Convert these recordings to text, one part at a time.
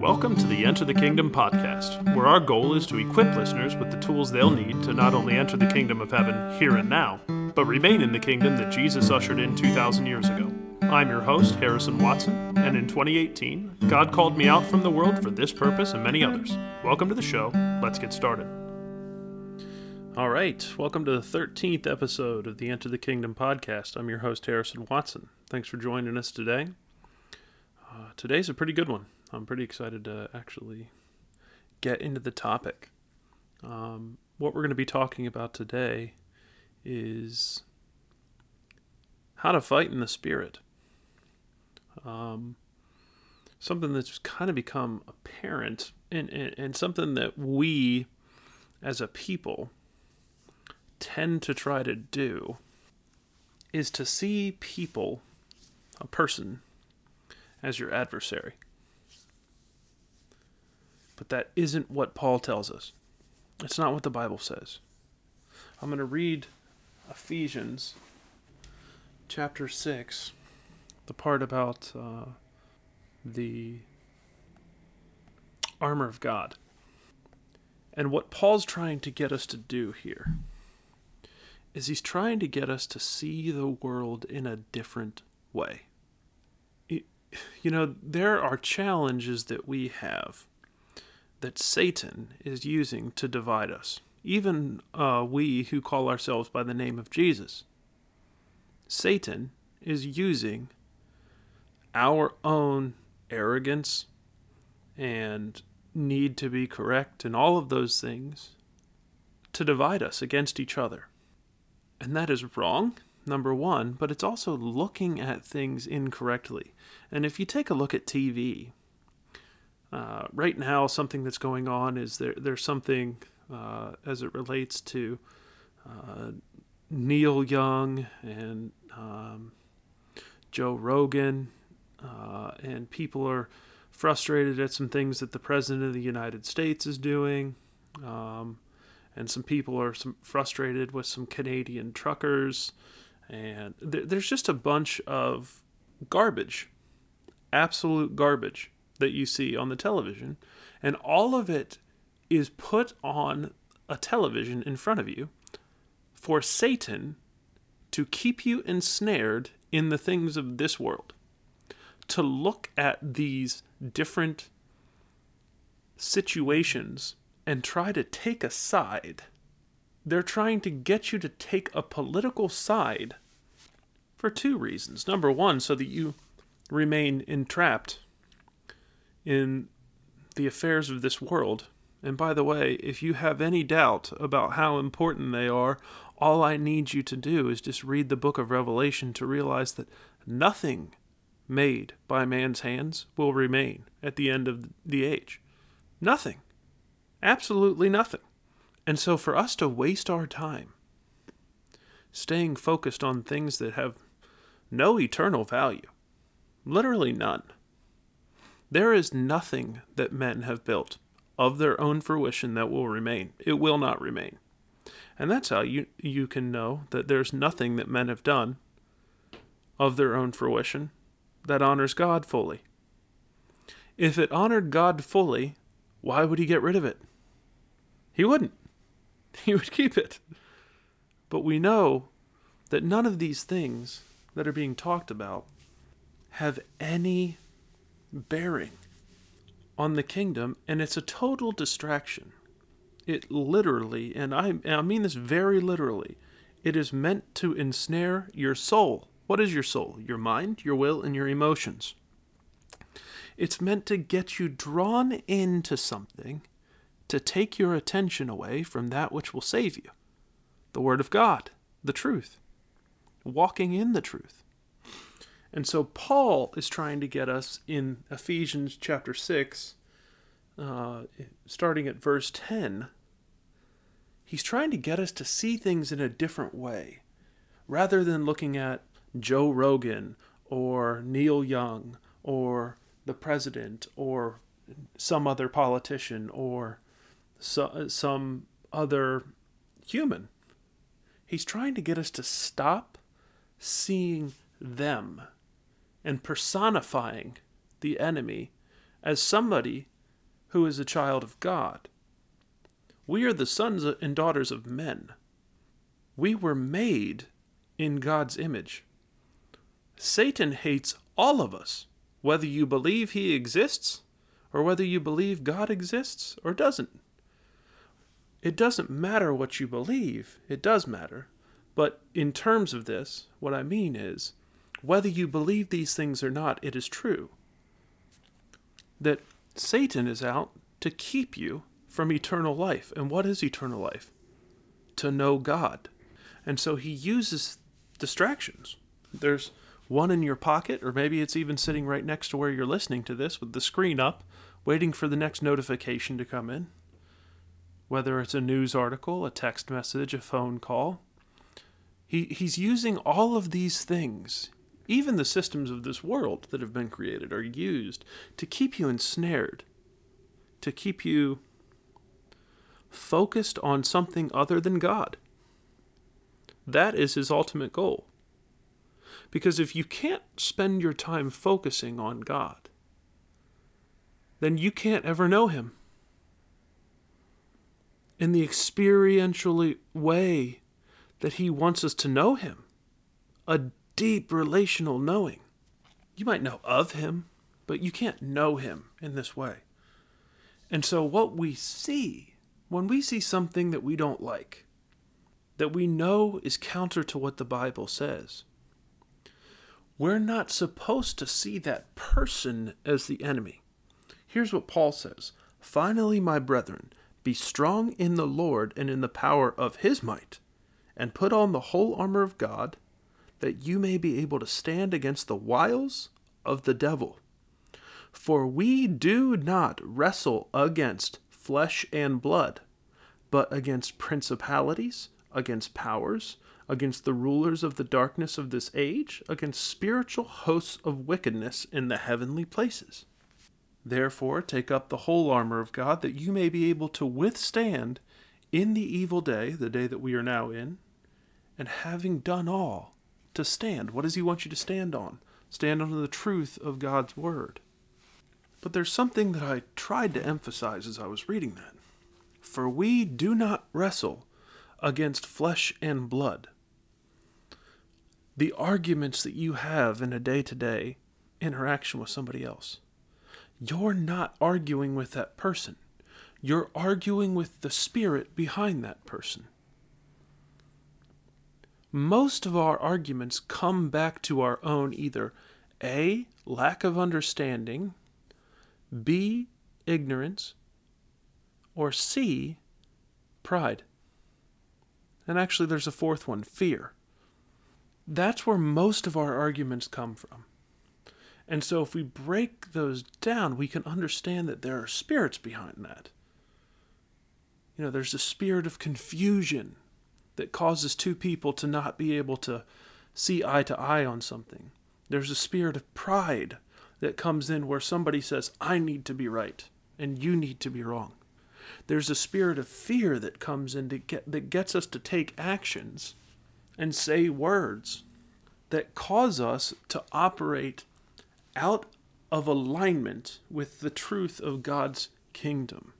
Welcome to the Enter the Kingdom podcast, where our goal is to equip listeners with the tools they'll need to not only enter the kingdom of heaven here and now, but remain in the kingdom that Jesus ushered in 2,000 years ago. I'm your host, Harrison Watson, and in 2018, God called me out from the world for this purpose and many others. Welcome to the show. Let's get started. All right, welcome to the 13th episode of the Enter the Kingdom podcast. I'm your host, Harrison Watson. Thanks for joining us today. Uh, today's a pretty good one. I'm pretty excited to actually get into the topic. Um, what we're going to be talking about today is how to fight in the spirit. Um, something that's kind of become apparent and, and, and something that we as a people tend to try to do is to see people, a person, as your adversary. But that isn't what Paul tells us. It's not what the Bible says. I'm going to read Ephesians chapter 6, the part about uh, the armor of God. And what Paul's trying to get us to do here is he's trying to get us to see the world in a different way. You know, there are challenges that we have that Satan is using to divide us, even uh, we who call ourselves by the name of Jesus. Satan is using our own arrogance and need to be correct and all of those things to divide us against each other. And that is wrong, number one, but it's also looking at things incorrectly. And if you take a look at TV, uh, right now, something that's going on is there. There's something uh, as it relates to uh, Neil Young and um, Joe Rogan, uh, and people are frustrated at some things that the president of the United States is doing. Um, and some people are some frustrated with some Canadian truckers, and th- there's just a bunch of garbage, absolute garbage that you see on the television, and all of it is put on a television in front of you for Satan to keep you ensnared in the things of this world, to look at these different situations and try to take a side. They're trying to get you to take a political side for two reasons. Number one, so that you remain entrapped in the affairs of this world. And by the way, if you have any doubt about how important they are, all I need you to do is just read the book of Revelation to realize that nothing made by man's hands will remain at the end of the age. Nothing. Absolutely nothing. And so for us to waste our time staying focused on things that have no eternal value, literally none, there is nothing that men have built of their own fruition that will remain. It will not remain. And that's how you, you can know that there's nothing that men have done of their own fruition that honors God fully. If it honored God fully, why would he get rid of it? He wouldn't. He would keep it. But we know that none of these things that are being talked about have any bearing on the kingdom, and it's a total distraction. It literally, and I, and I mean this very literally, it is meant to ensnare your soul. What is your soul? Your mind, your will, and your emotions. It's meant to get you drawn into something to take your attention away from that which will save you the Word of God, the truth, walking in the truth. And so Paul is trying to get us in Ephesians chapter 6, uh, starting at verse 10. He's trying to get us to see things in a different way. Rather than looking at Joe Rogan or Neil Young or the president or some other politician or so, some other human. He's trying to get us to stop seeing them and personifying the enemy as somebody who is a child of God. We are the sons and daughters of men. We were made in God's image. Satan hates all of us, whether you believe he exists or whether you believe God exists or doesn't. It doesn't matter what you believe, it does matter. But in terms of this, what I mean is whether you believe these things or not, it is true that Satan is out to keep you from eternal life. And what is eternal life? To know God. And so he uses distractions. There's one in your pocket, or maybe it's even sitting right next to where you're listening to this with the screen up, waiting for the next notification to come in. Whether it's a news article, a text message, a phone call. He, he's using all of these things even the systems of this world that have been created are used to keep you ensnared, to keep you focused on something other than God. That is his ultimate goal. Because if you can't spend your time focusing on God, then you can't ever know him. In the experiential way that he wants us to know him, a deep relational knowing. You might know of him, but you can't know him in this way. And so, what we see when we see something that we don't like, that we know is counter to what the Bible says, we're not supposed to see that person as the enemy. Here's what Paul says Finally, my brethren, be strong in the Lord and in the power of his might, and put on the whole armor of God that you may be able to stand against the wiles of the devil. For we do not wrestle against flesh and blood, but against principalities, against powers, against the rulers of the darkness of this age, against spiritual hosts of wickedness in the heavenly places. Therefore, take up the whole armor of God, that you may be able to withstand in the evil day, the day that we are now in, and having done all, to stand. What does he want you to stand on? Stand on the truth of God's word. But there's something that I tried to emphasize as I was reading that. For we do not wrestle against flesh and blood. The arguments that you have in a day to day interaction with somebody else, you're not arguing with that person. You're arguing with the spirit behind that person most of our arguments come back to our own either A, lack of understanding, B, ignorance, or C, pride. And actually, there's a fourth one fear. That's where most of our arguments come from. And so, if we break those down, we can understand that there are spirits behind that. You know, there's a spirit of confusion that causes two people to not be able to see eye to eye on something. There's a spirit of pride that comes in where somebody says, I need to be right and you need to be wrong. There's a spirit of fear that comes in to get, that gets us to take actions and say words that cause us to operate out of alignment with the truth of God's kingdom.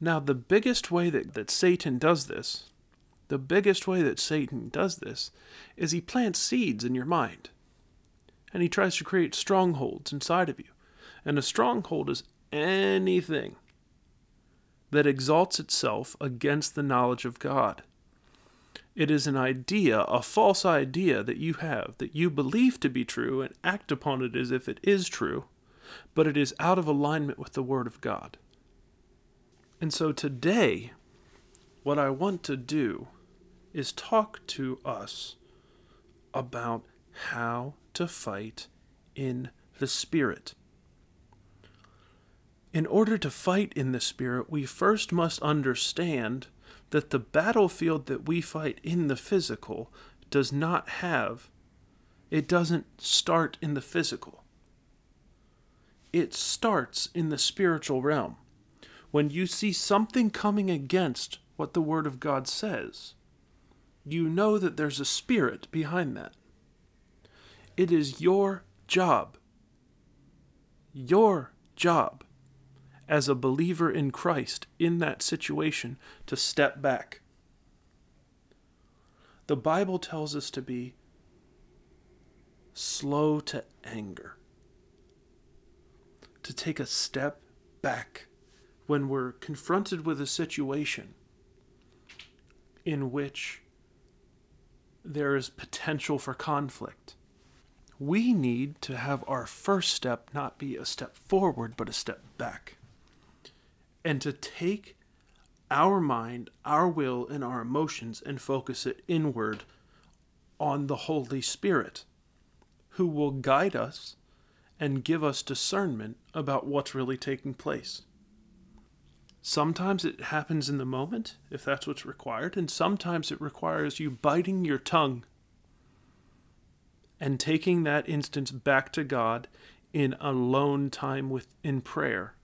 Now, the biggest way that, that Satan does this the biggest way that Satan does this is he plants seeds in your mind. And he tries to create strongholds inside of you. And a stronghold is anything that exalts itself against the knowledge of God. It is an idea, a false idea that you have, that you believe to be true and act upon it as if it is true, but it is out of alignment with the Word of God. And so today, what I want to do is talk to us about how to fight in the Spirit. In order to fight in the Spirit, we first must understand that the battlefield that we fight in the physical does not have, it doesn't start in the physical. It starts in the spiritual realm. When you see something coming against what the Word of God says, you know that there's a spirit behind that. It is your job, your job as a believer in Christ in that situation to step back. The Bible tells us to be slow to anger, to take a step back when we're confronted with a situation in which there is potential for conflict. We need to have our first step not be a step forward, but a step back. And to take our mind, our will, and our emotions and focus it inward on the Holy Spirit, who will guide us and give us discernment about what's really taking place. Sometimes it happens in the moment, if that's what's required, and sometimes it requires you biting your tongue and taking that instance back to God in alone time with in prayer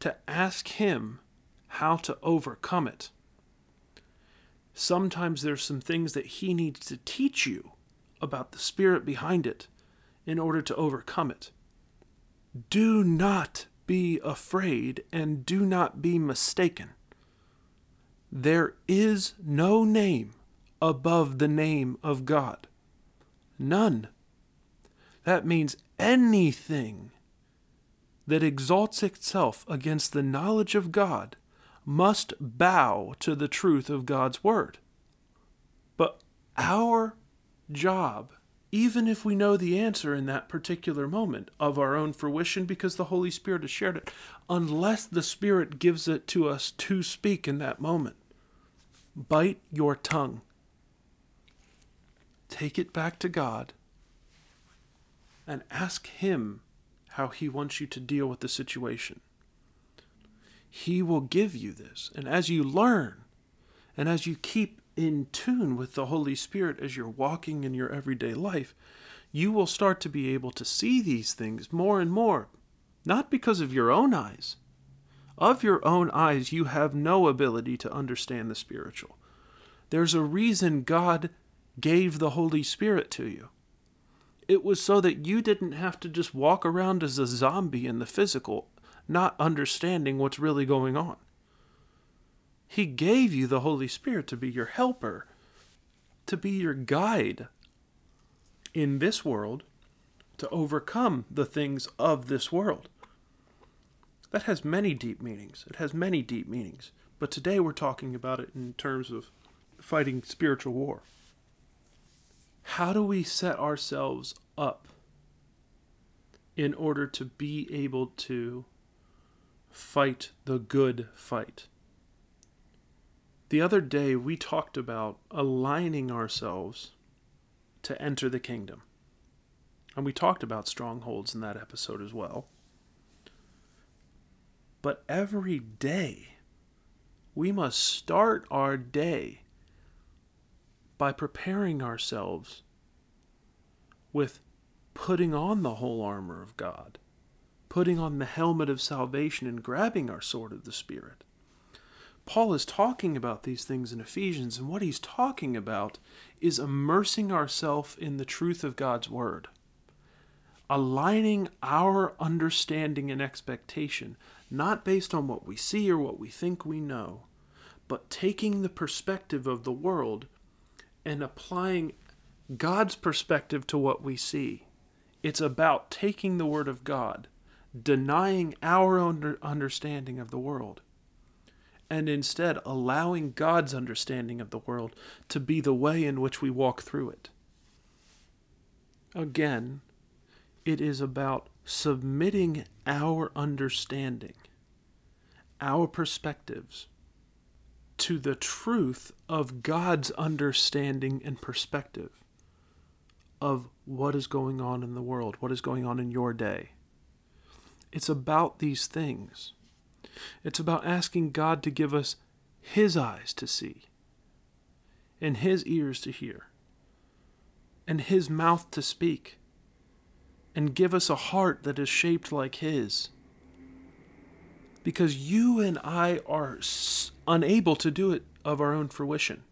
to ask him how to overcome it. Sometimes there's some things that he needs to teach you about the spirit behind it in order to overcome it. Do not be afraid and do not be mistaken. There is no name above the name of God. None. That means anything that exalts itself against the knowledge of God must bow to the truth of God's Word. But our job even if we know the answer in that particular moment of our own fruition because the Holy Spirit has shared it, unless the Spirit gives it to us to speak in that moment. Bite your tongue. Take it back to God and ask Him how He wants you to deal with the situation. He will give you this. And as you learn, and as you keep in tune with the Holy Spirit as you're walking in your everyday life, you will start to be able to see these things more and more, not because of your own eyes. Of your own eyes, you have no ability to understand the spiritual. There's a reason God gave the Holy Spirit to you. It was so that you didn't have to just walk around as a zombie in the physical, not understanding what's really going on. He gave you the Holy Spirit to be your helper, to be your guide in this world, to overcome the things of this world. That has many deep meanings. It has many deep meanings. But today we're talking about it in terms of fighting spiritual war. How do we set ourselves up in order to be able to fight the good fight? The other day, we talked about aligning ourselves to enter the kingdom. And we talked about strongholds in that episode as well. But every day, we must start our day by preparing ourselves with putting on the whole armor of God, putting on the helmet of salvation, and grabbing our sword of the Spirit. Paul is talking about these things in Ephesians, and what he's talking about is immersing ourselves in the truth of God's Word, aligning our understanding and expectation, not based on what we see or what we think we know, but taking the perspective of the world and applying God's perspective to what we see. It's about taking the Word of God, denying our own understanding of the world and instead allowing God's understanding of the world to be the way in which we walk through it. Again, it is about submitting our understanding, our perspectives, to the truth of God's understanding and perspective of what is going on in the world, what is going on in your day. It's about these things. It's about asking God to give us His eyes to see, and His ears to hear, and His mouth to speak, and give us a heart that is shaped like His. Because you and I are unable to do it of our own fruition.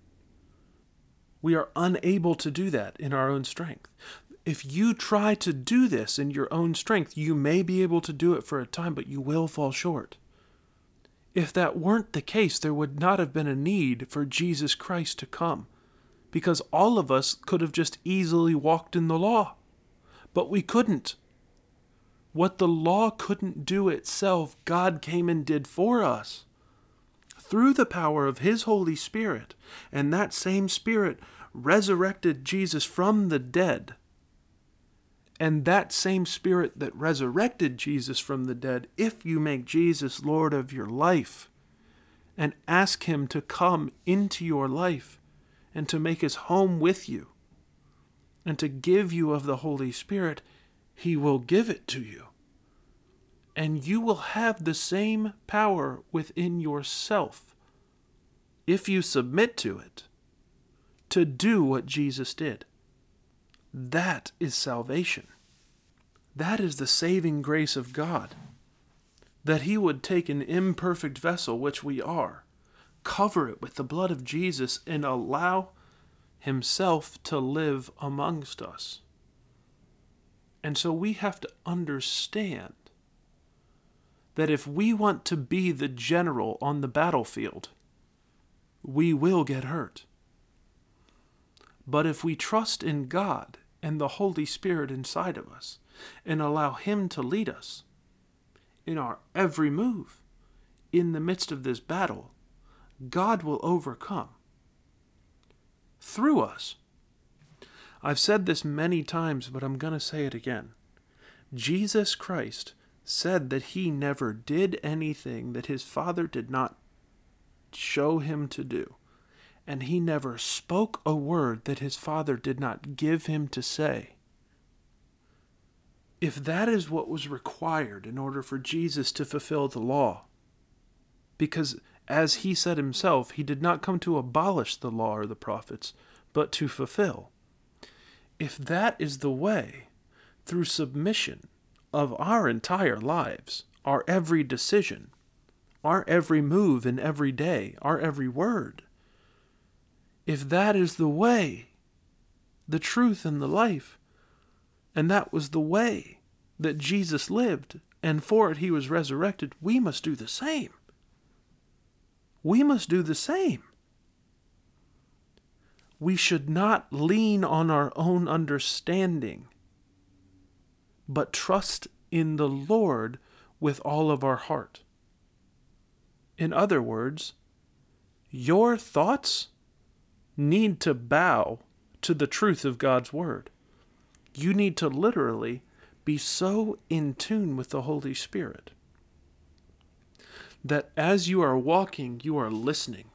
We are unable to do that in our own strength. if you try to do this in your own strength, you may be able to do it for a time, but you will fall short. If that weren't the case, there would not have been a need for Jesus Christ to come, because all of us could have just easily walked in the law. But we couldn't. What the law couldn't do itself, God came and did for us. Through the power of His Holy Spirit, and that same Spirit resurrected Jesus from the dead. And that same Spirit that resurrected Jesus from the dead, if you make Jesus Lord of your life and ask Him to come into your life and to make His home with you and to give you of the Holy Spirit, He will give it to you. And you will have the same power within yourself if you submit to it to do what Jesus did. That is salvation. That is the saving grace of God. That He would take an imperfect vessel, which we are, cover it with the blood of Jesus, and allow Himself to live amongst us. And so we have to understand that if we want to be the general on the battlefield, we will get hurt. But if we trust in God and the Holy Spirit inside of us and allow Him to lead us in our every move in the midst of this battle, God will overcome through us. I've said this many times, but I'm going to say it again. Jesus Christ said that he never did anything that his Father did not show him to do and he never spoke a word that his father did not give him to say. If that is what was required in order for Jesus to fulfill the law, because as he said himself, he did not come to abolish the law or the prophets, but to fulfill. If that is the way, through submission of our entire lives, our every decision, our every move in every day, our every word, if that is the way, the truth, and the life, and that was the way that Jesus lived, and for it he was resurrected, we must do the same. We must do the same. We should not lean on our own understanding, but trust in the Lord with all of our heart. In other words, your thoughts need to bow to the truth of God's Word. You need to literally be so in tune with the Holy Spirit that as you are walking, you are listening.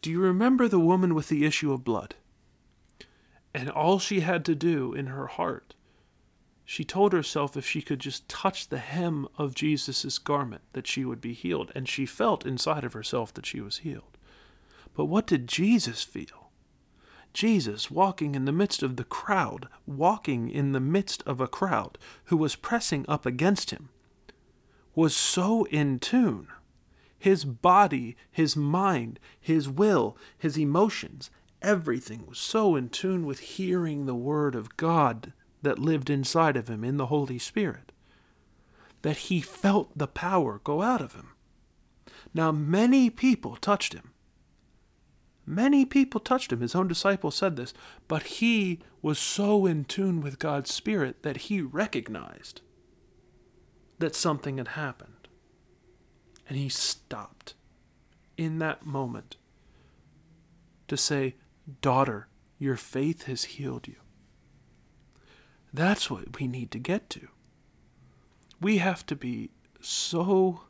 Do you remember the woman with the issue of blood? And all she had to do in her heart, she told herself if she could just touch the hem of Jesus' garment, that she would be healed. And she felt inside of herself that she was healed. But what did Jesus feel? Jesus, walking in the midst of the crowd, walking in the midst of a crowd who was pressing up against him, was so in tune. His body, his mind, his will, his emotions, everything was so in tune with hearing the Word of God that lived inside of him in the Holy Spirit that he felt the power go out of him. Now, many people touched him. Many people touched him. His own disciples said this. But he was so in tune with God's Spirit that he recognized that something had happened. And he stopped in that moment to say, Daughter, your faith has healed you. That's what we need to get to. We have to be so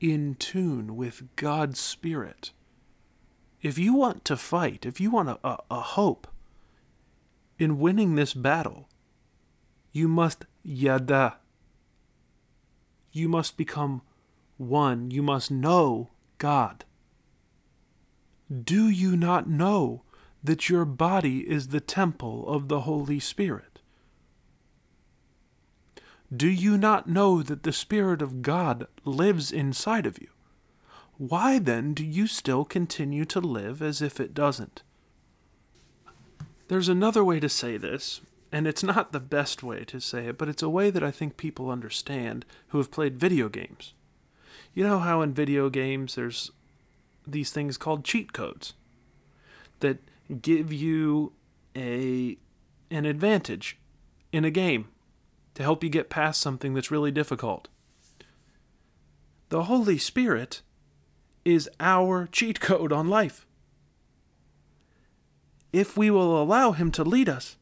in tune with God's Spirit if you want to fight, if you want a, a, a hope in winning this battle, you must yada. You must become one. You must know God. Do you not know that your body is the temple of the Holy Spirit? Do you not know that the Spirit of God lives inside of you? Why then do you still continue to live as if it doesn't? There's another way to say this, and it's not the best way to say it, but it's a way that I think people understand who have played video games. You know how in video games there's these things called cheat codes that give you a an advantage in a game to help you get past something that's really difficult. The Holy Spirit is our cheat code on life. If we will allow Him to lead us,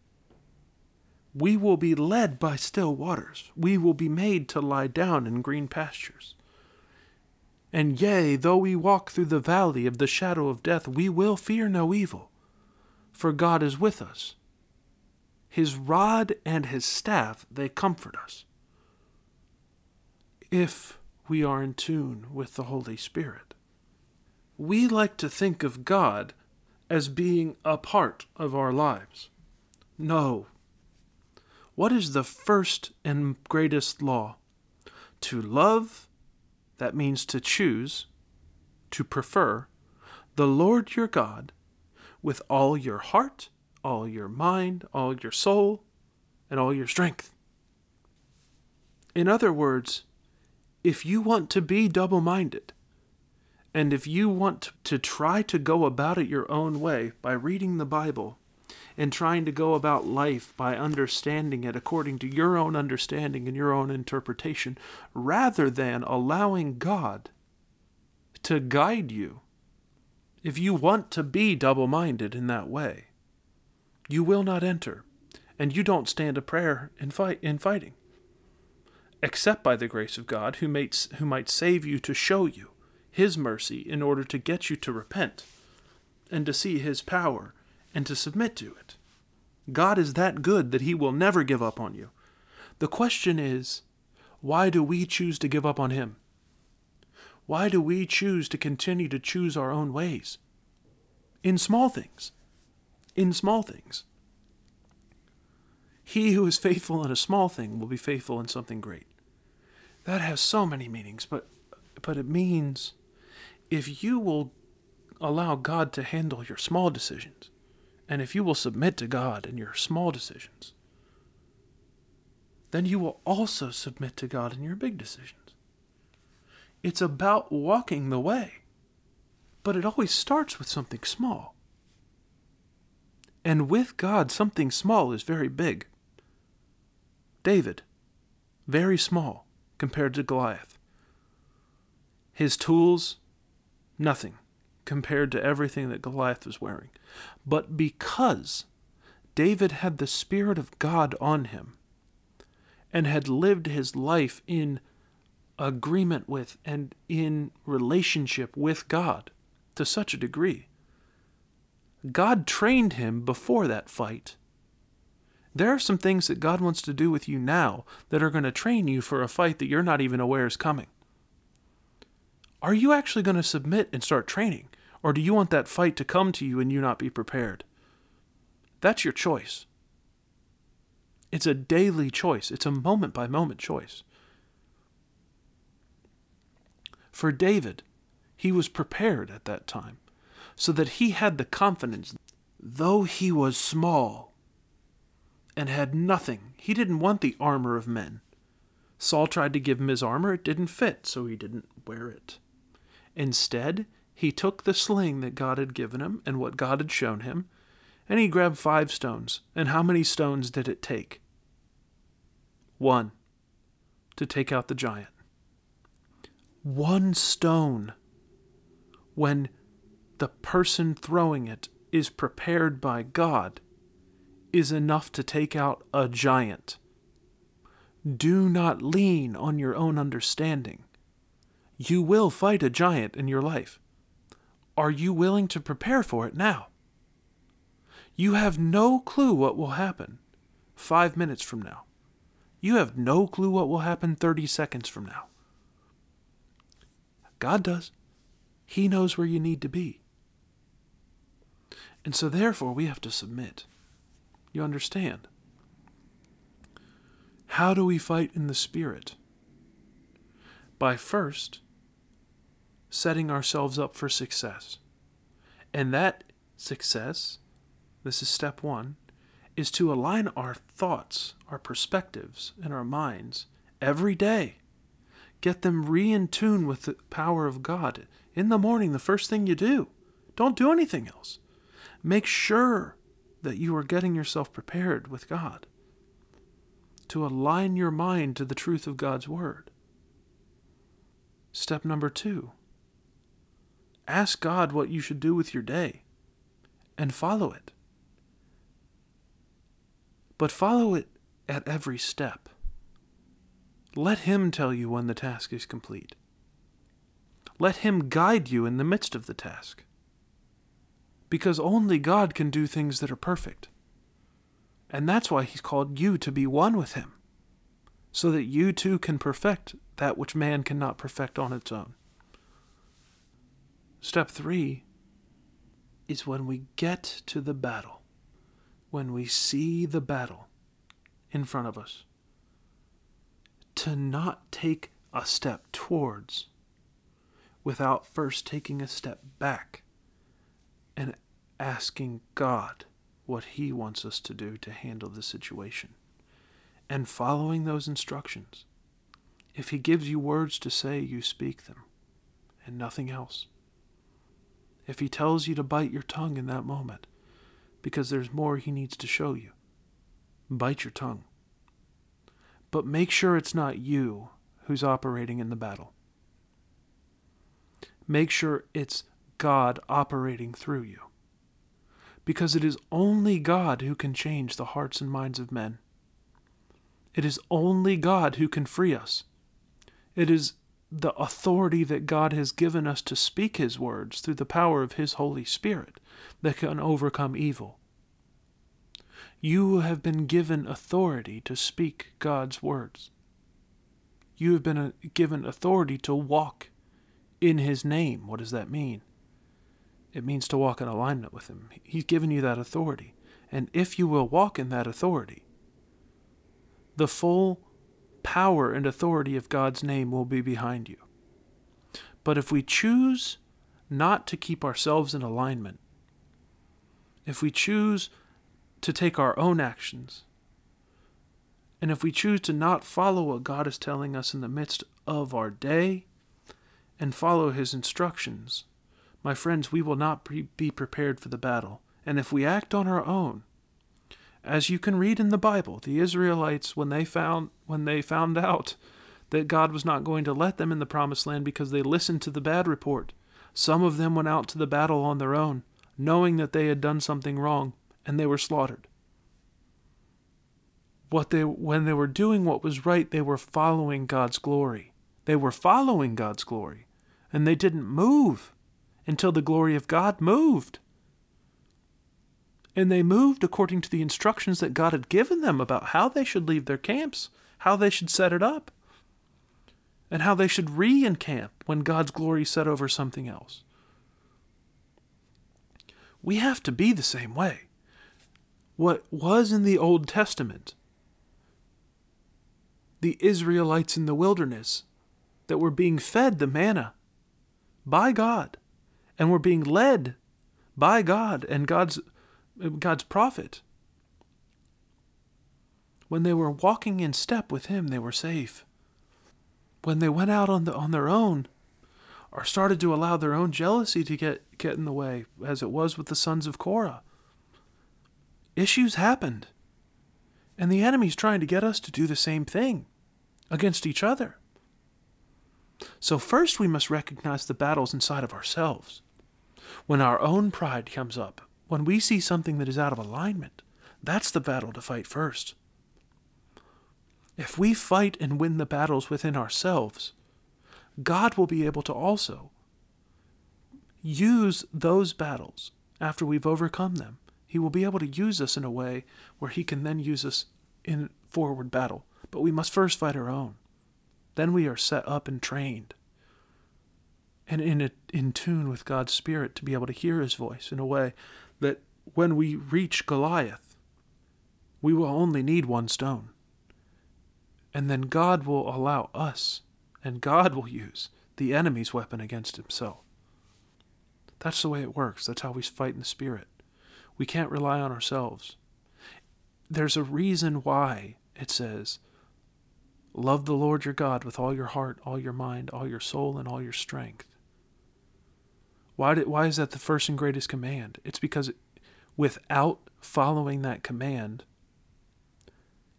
we will be led by still waters. We will be made to lie down in green pastures. And yea, though we walk through the valley of the shadow of death, we will fear no evil, for God is with us. His rod and his staff, they comfort us. If we are in tune with the Holy Spirit. We like to think of God as being a part of our lives. No. What is the first and greatest law? To love, that means to choose, to prefer, the Lord your God with all your heart, all your mind, all your soul, and all your strength. In other words, if you want to be double minded, and if you want to try to go about it your own way by reading the Bible and trying to go about life by understanding it according to your own understanding and your own interpretation, rather than allowing God to guide you, if you want to be double minded in that way, you will not enter, and you don't stand a prayer in, fight, in fighting except by the grace of God, who who might save you to show you His mercy in order to get you to repent and to see His power and to submit to it. God is that good that He will never give up on you. The question is, why do we choose to give up on Him? Why do we choose to continue to choose our own ways? In small things. In small things. He who is faithful in a small thing will be faithful in something great that has so many meanings, but but it means if you will allow God to handle your small decisions, and if you will submit to God in your small decisions, then you will also submit to God in your big decisions. It's about walking the way, but it always starts with something small. And with God, something small is very big. David, very small compared to Goliath. His tools, nothing compared to everything that Goliath was wearing. But because David had the Spirit of God on him and had lived his life in agreement with and in relationship with God to such a degree, God trained him before that fight there are some things that God wants to do with you now that are going to train you for a fight that you're not even aware is coming. Are you actually going to submit and start training? Or do you want that fight to come to you and you not be prepared? That's your choice. It's a daily choice, it's a moment by moment choice. For David, he was prepared at that time so that he had the confidence, though he was small, and had nothing. He didn't want the armor of men. Saul tried to give him his armor, it didn't fit, so he didn't wear it. Instead, he took the sling that God had given him and what God had shown him, and he grabbed five stones. And how many stones did it take? One, to take out the giant. One stone. When the person throwing it is prepared by God, is enough to take out a giant. Do not lean on your own understanding. You will fight a giant in your life. Are you willing to prepare for it now? You have no clue what will happen five minutes from now. You have no clue what will happen 30 seconds from now. God does. He knows where you need to be. And so, therefore, we have to submit. You understand? How do we fight in the Spirit? By first setting ourselves up for success. And that success this is step one, is to align our thoughts, our perspectives, and our minds every day. Get them re in tune with the power of God. In the morning, the first thing you do, don't do anything else. Make sure that you are getting yourself prepared with God to align your mind to the truth of God's Word. Step number two ask God what you should do with your day and follow it. But follow it at every step. Let Him tell you when the task is complete. Let Him guide you in the midst of the task. Because only God can do things that are perfect. And that's why He's called you to be one with Him, so that you too can perfect that which man cannot perfect on its own. Step three is when we get to the battle, when we see the battle in front of us, to not take a step towards without first taking a step back and asking God what He wants us to do to handle the situation and following those instructions. If He gives you words to say, you speak them and nothing else. If He tells you to bite your tongue in that moment because there's more He needs to show you, bite your tongue. But make sure it's not you who's operating in the battle. Make sure it's God operating through you because it is only God who can change the hearts and minds of men. It is only God who can free us. It is the authority that God has given us to speak His words through the power of His Holy Spirit that can overcome evil. You have been given authority to speak God's words. You have been uh, given authority to walk in His name. What does that mean? It means to walk in alignment with Him. He's given you that authority. And if you will walk in that authority, the full power and authority of God's name will be behind you. But if we choose not to keep ourselves in alignment, if we choose to take our own actions, and if we choose to not follow what God is telling us in the midst of our day and follow His instructions, my friends, we will not be prepared for the battle. And if we act on our own, as you can read in the Bible, the Israelites when they found when they found out that God was not going to let them in the promised land because they listened to the bad report, some of them went out to the battle on their own, knowing that they had done something wrong, and they were slaughtered. What they when they were doing what was right, they were following God's glory. They were following God's glory, and they didn't move until the glory of God moved. And they moved according to the instructions that God had given them about how they should leave their camps, how they should set it up, and how they should re encamp when God's glory set over something else. We have to be the same way. What was in the Old Testament, the Israelites in the wilderness that were being fed the manna by God and were being led by God and God's God's prophet. When they were walking in step with him, they were safe. When they went out on the on their own, or started to allow their own jealousy to get, get in the way, as it was with the sons of Korah, issues happened. And the enemy's trying to get us to do the same thing against each other. So, first, we must recognize the battles inside of ourselves. When our own pride comes up, when we see something that is out of alignment, that's the battle to fight first. If we fight and win the battles within ourselves, God will be able to also use those battles after we've overcome them. He will be able to use us in a way where He can then use us in forward battle. But we must first fight our own. Then we are set up and trained and in, a, in tune with God's Spirit to be able to hear His voice in a way that when we reach Goliath, we will only need one stone. And then God will allow us, and God will use the enemy's weapon against himself. That's the way it works. That's how we fight in the Spirit. We can't rely on ourselves. There's a reason why it says, Love the Lord your God with all your heart, all your mind, all your soul, and all your strength. Why, did, why is that the first and greatest command? It's because without following that command,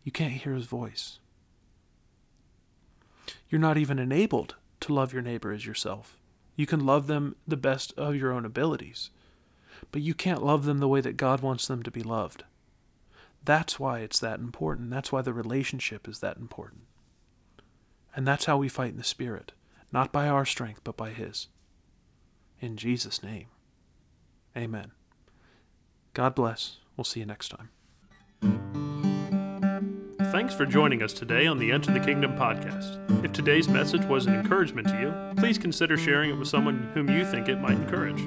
you can't hear his voice. You're not even enabled to love your neighbor as yourself. You can love them the best of your own abilities, but you can't love them the way that God wants them to be loved. That's why it's that important. That's why the relationship is that important. And that's how we fight in the Spirit, not by our strength, but by His. In Jesus' name, amen. God bless. We'll see you next time. Thanks for joining us today on the Enter the Kingdom podcast. If today's message was an encouragement to you, please consider sharing it with someone whom you think it might encourage.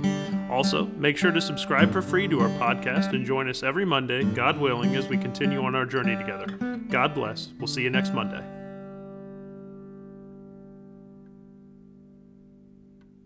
Also, make sure to subscribe for free to our podcast and join us every Monday, God willing, as we continue on our journey together. God bless. We'll see you next Monday.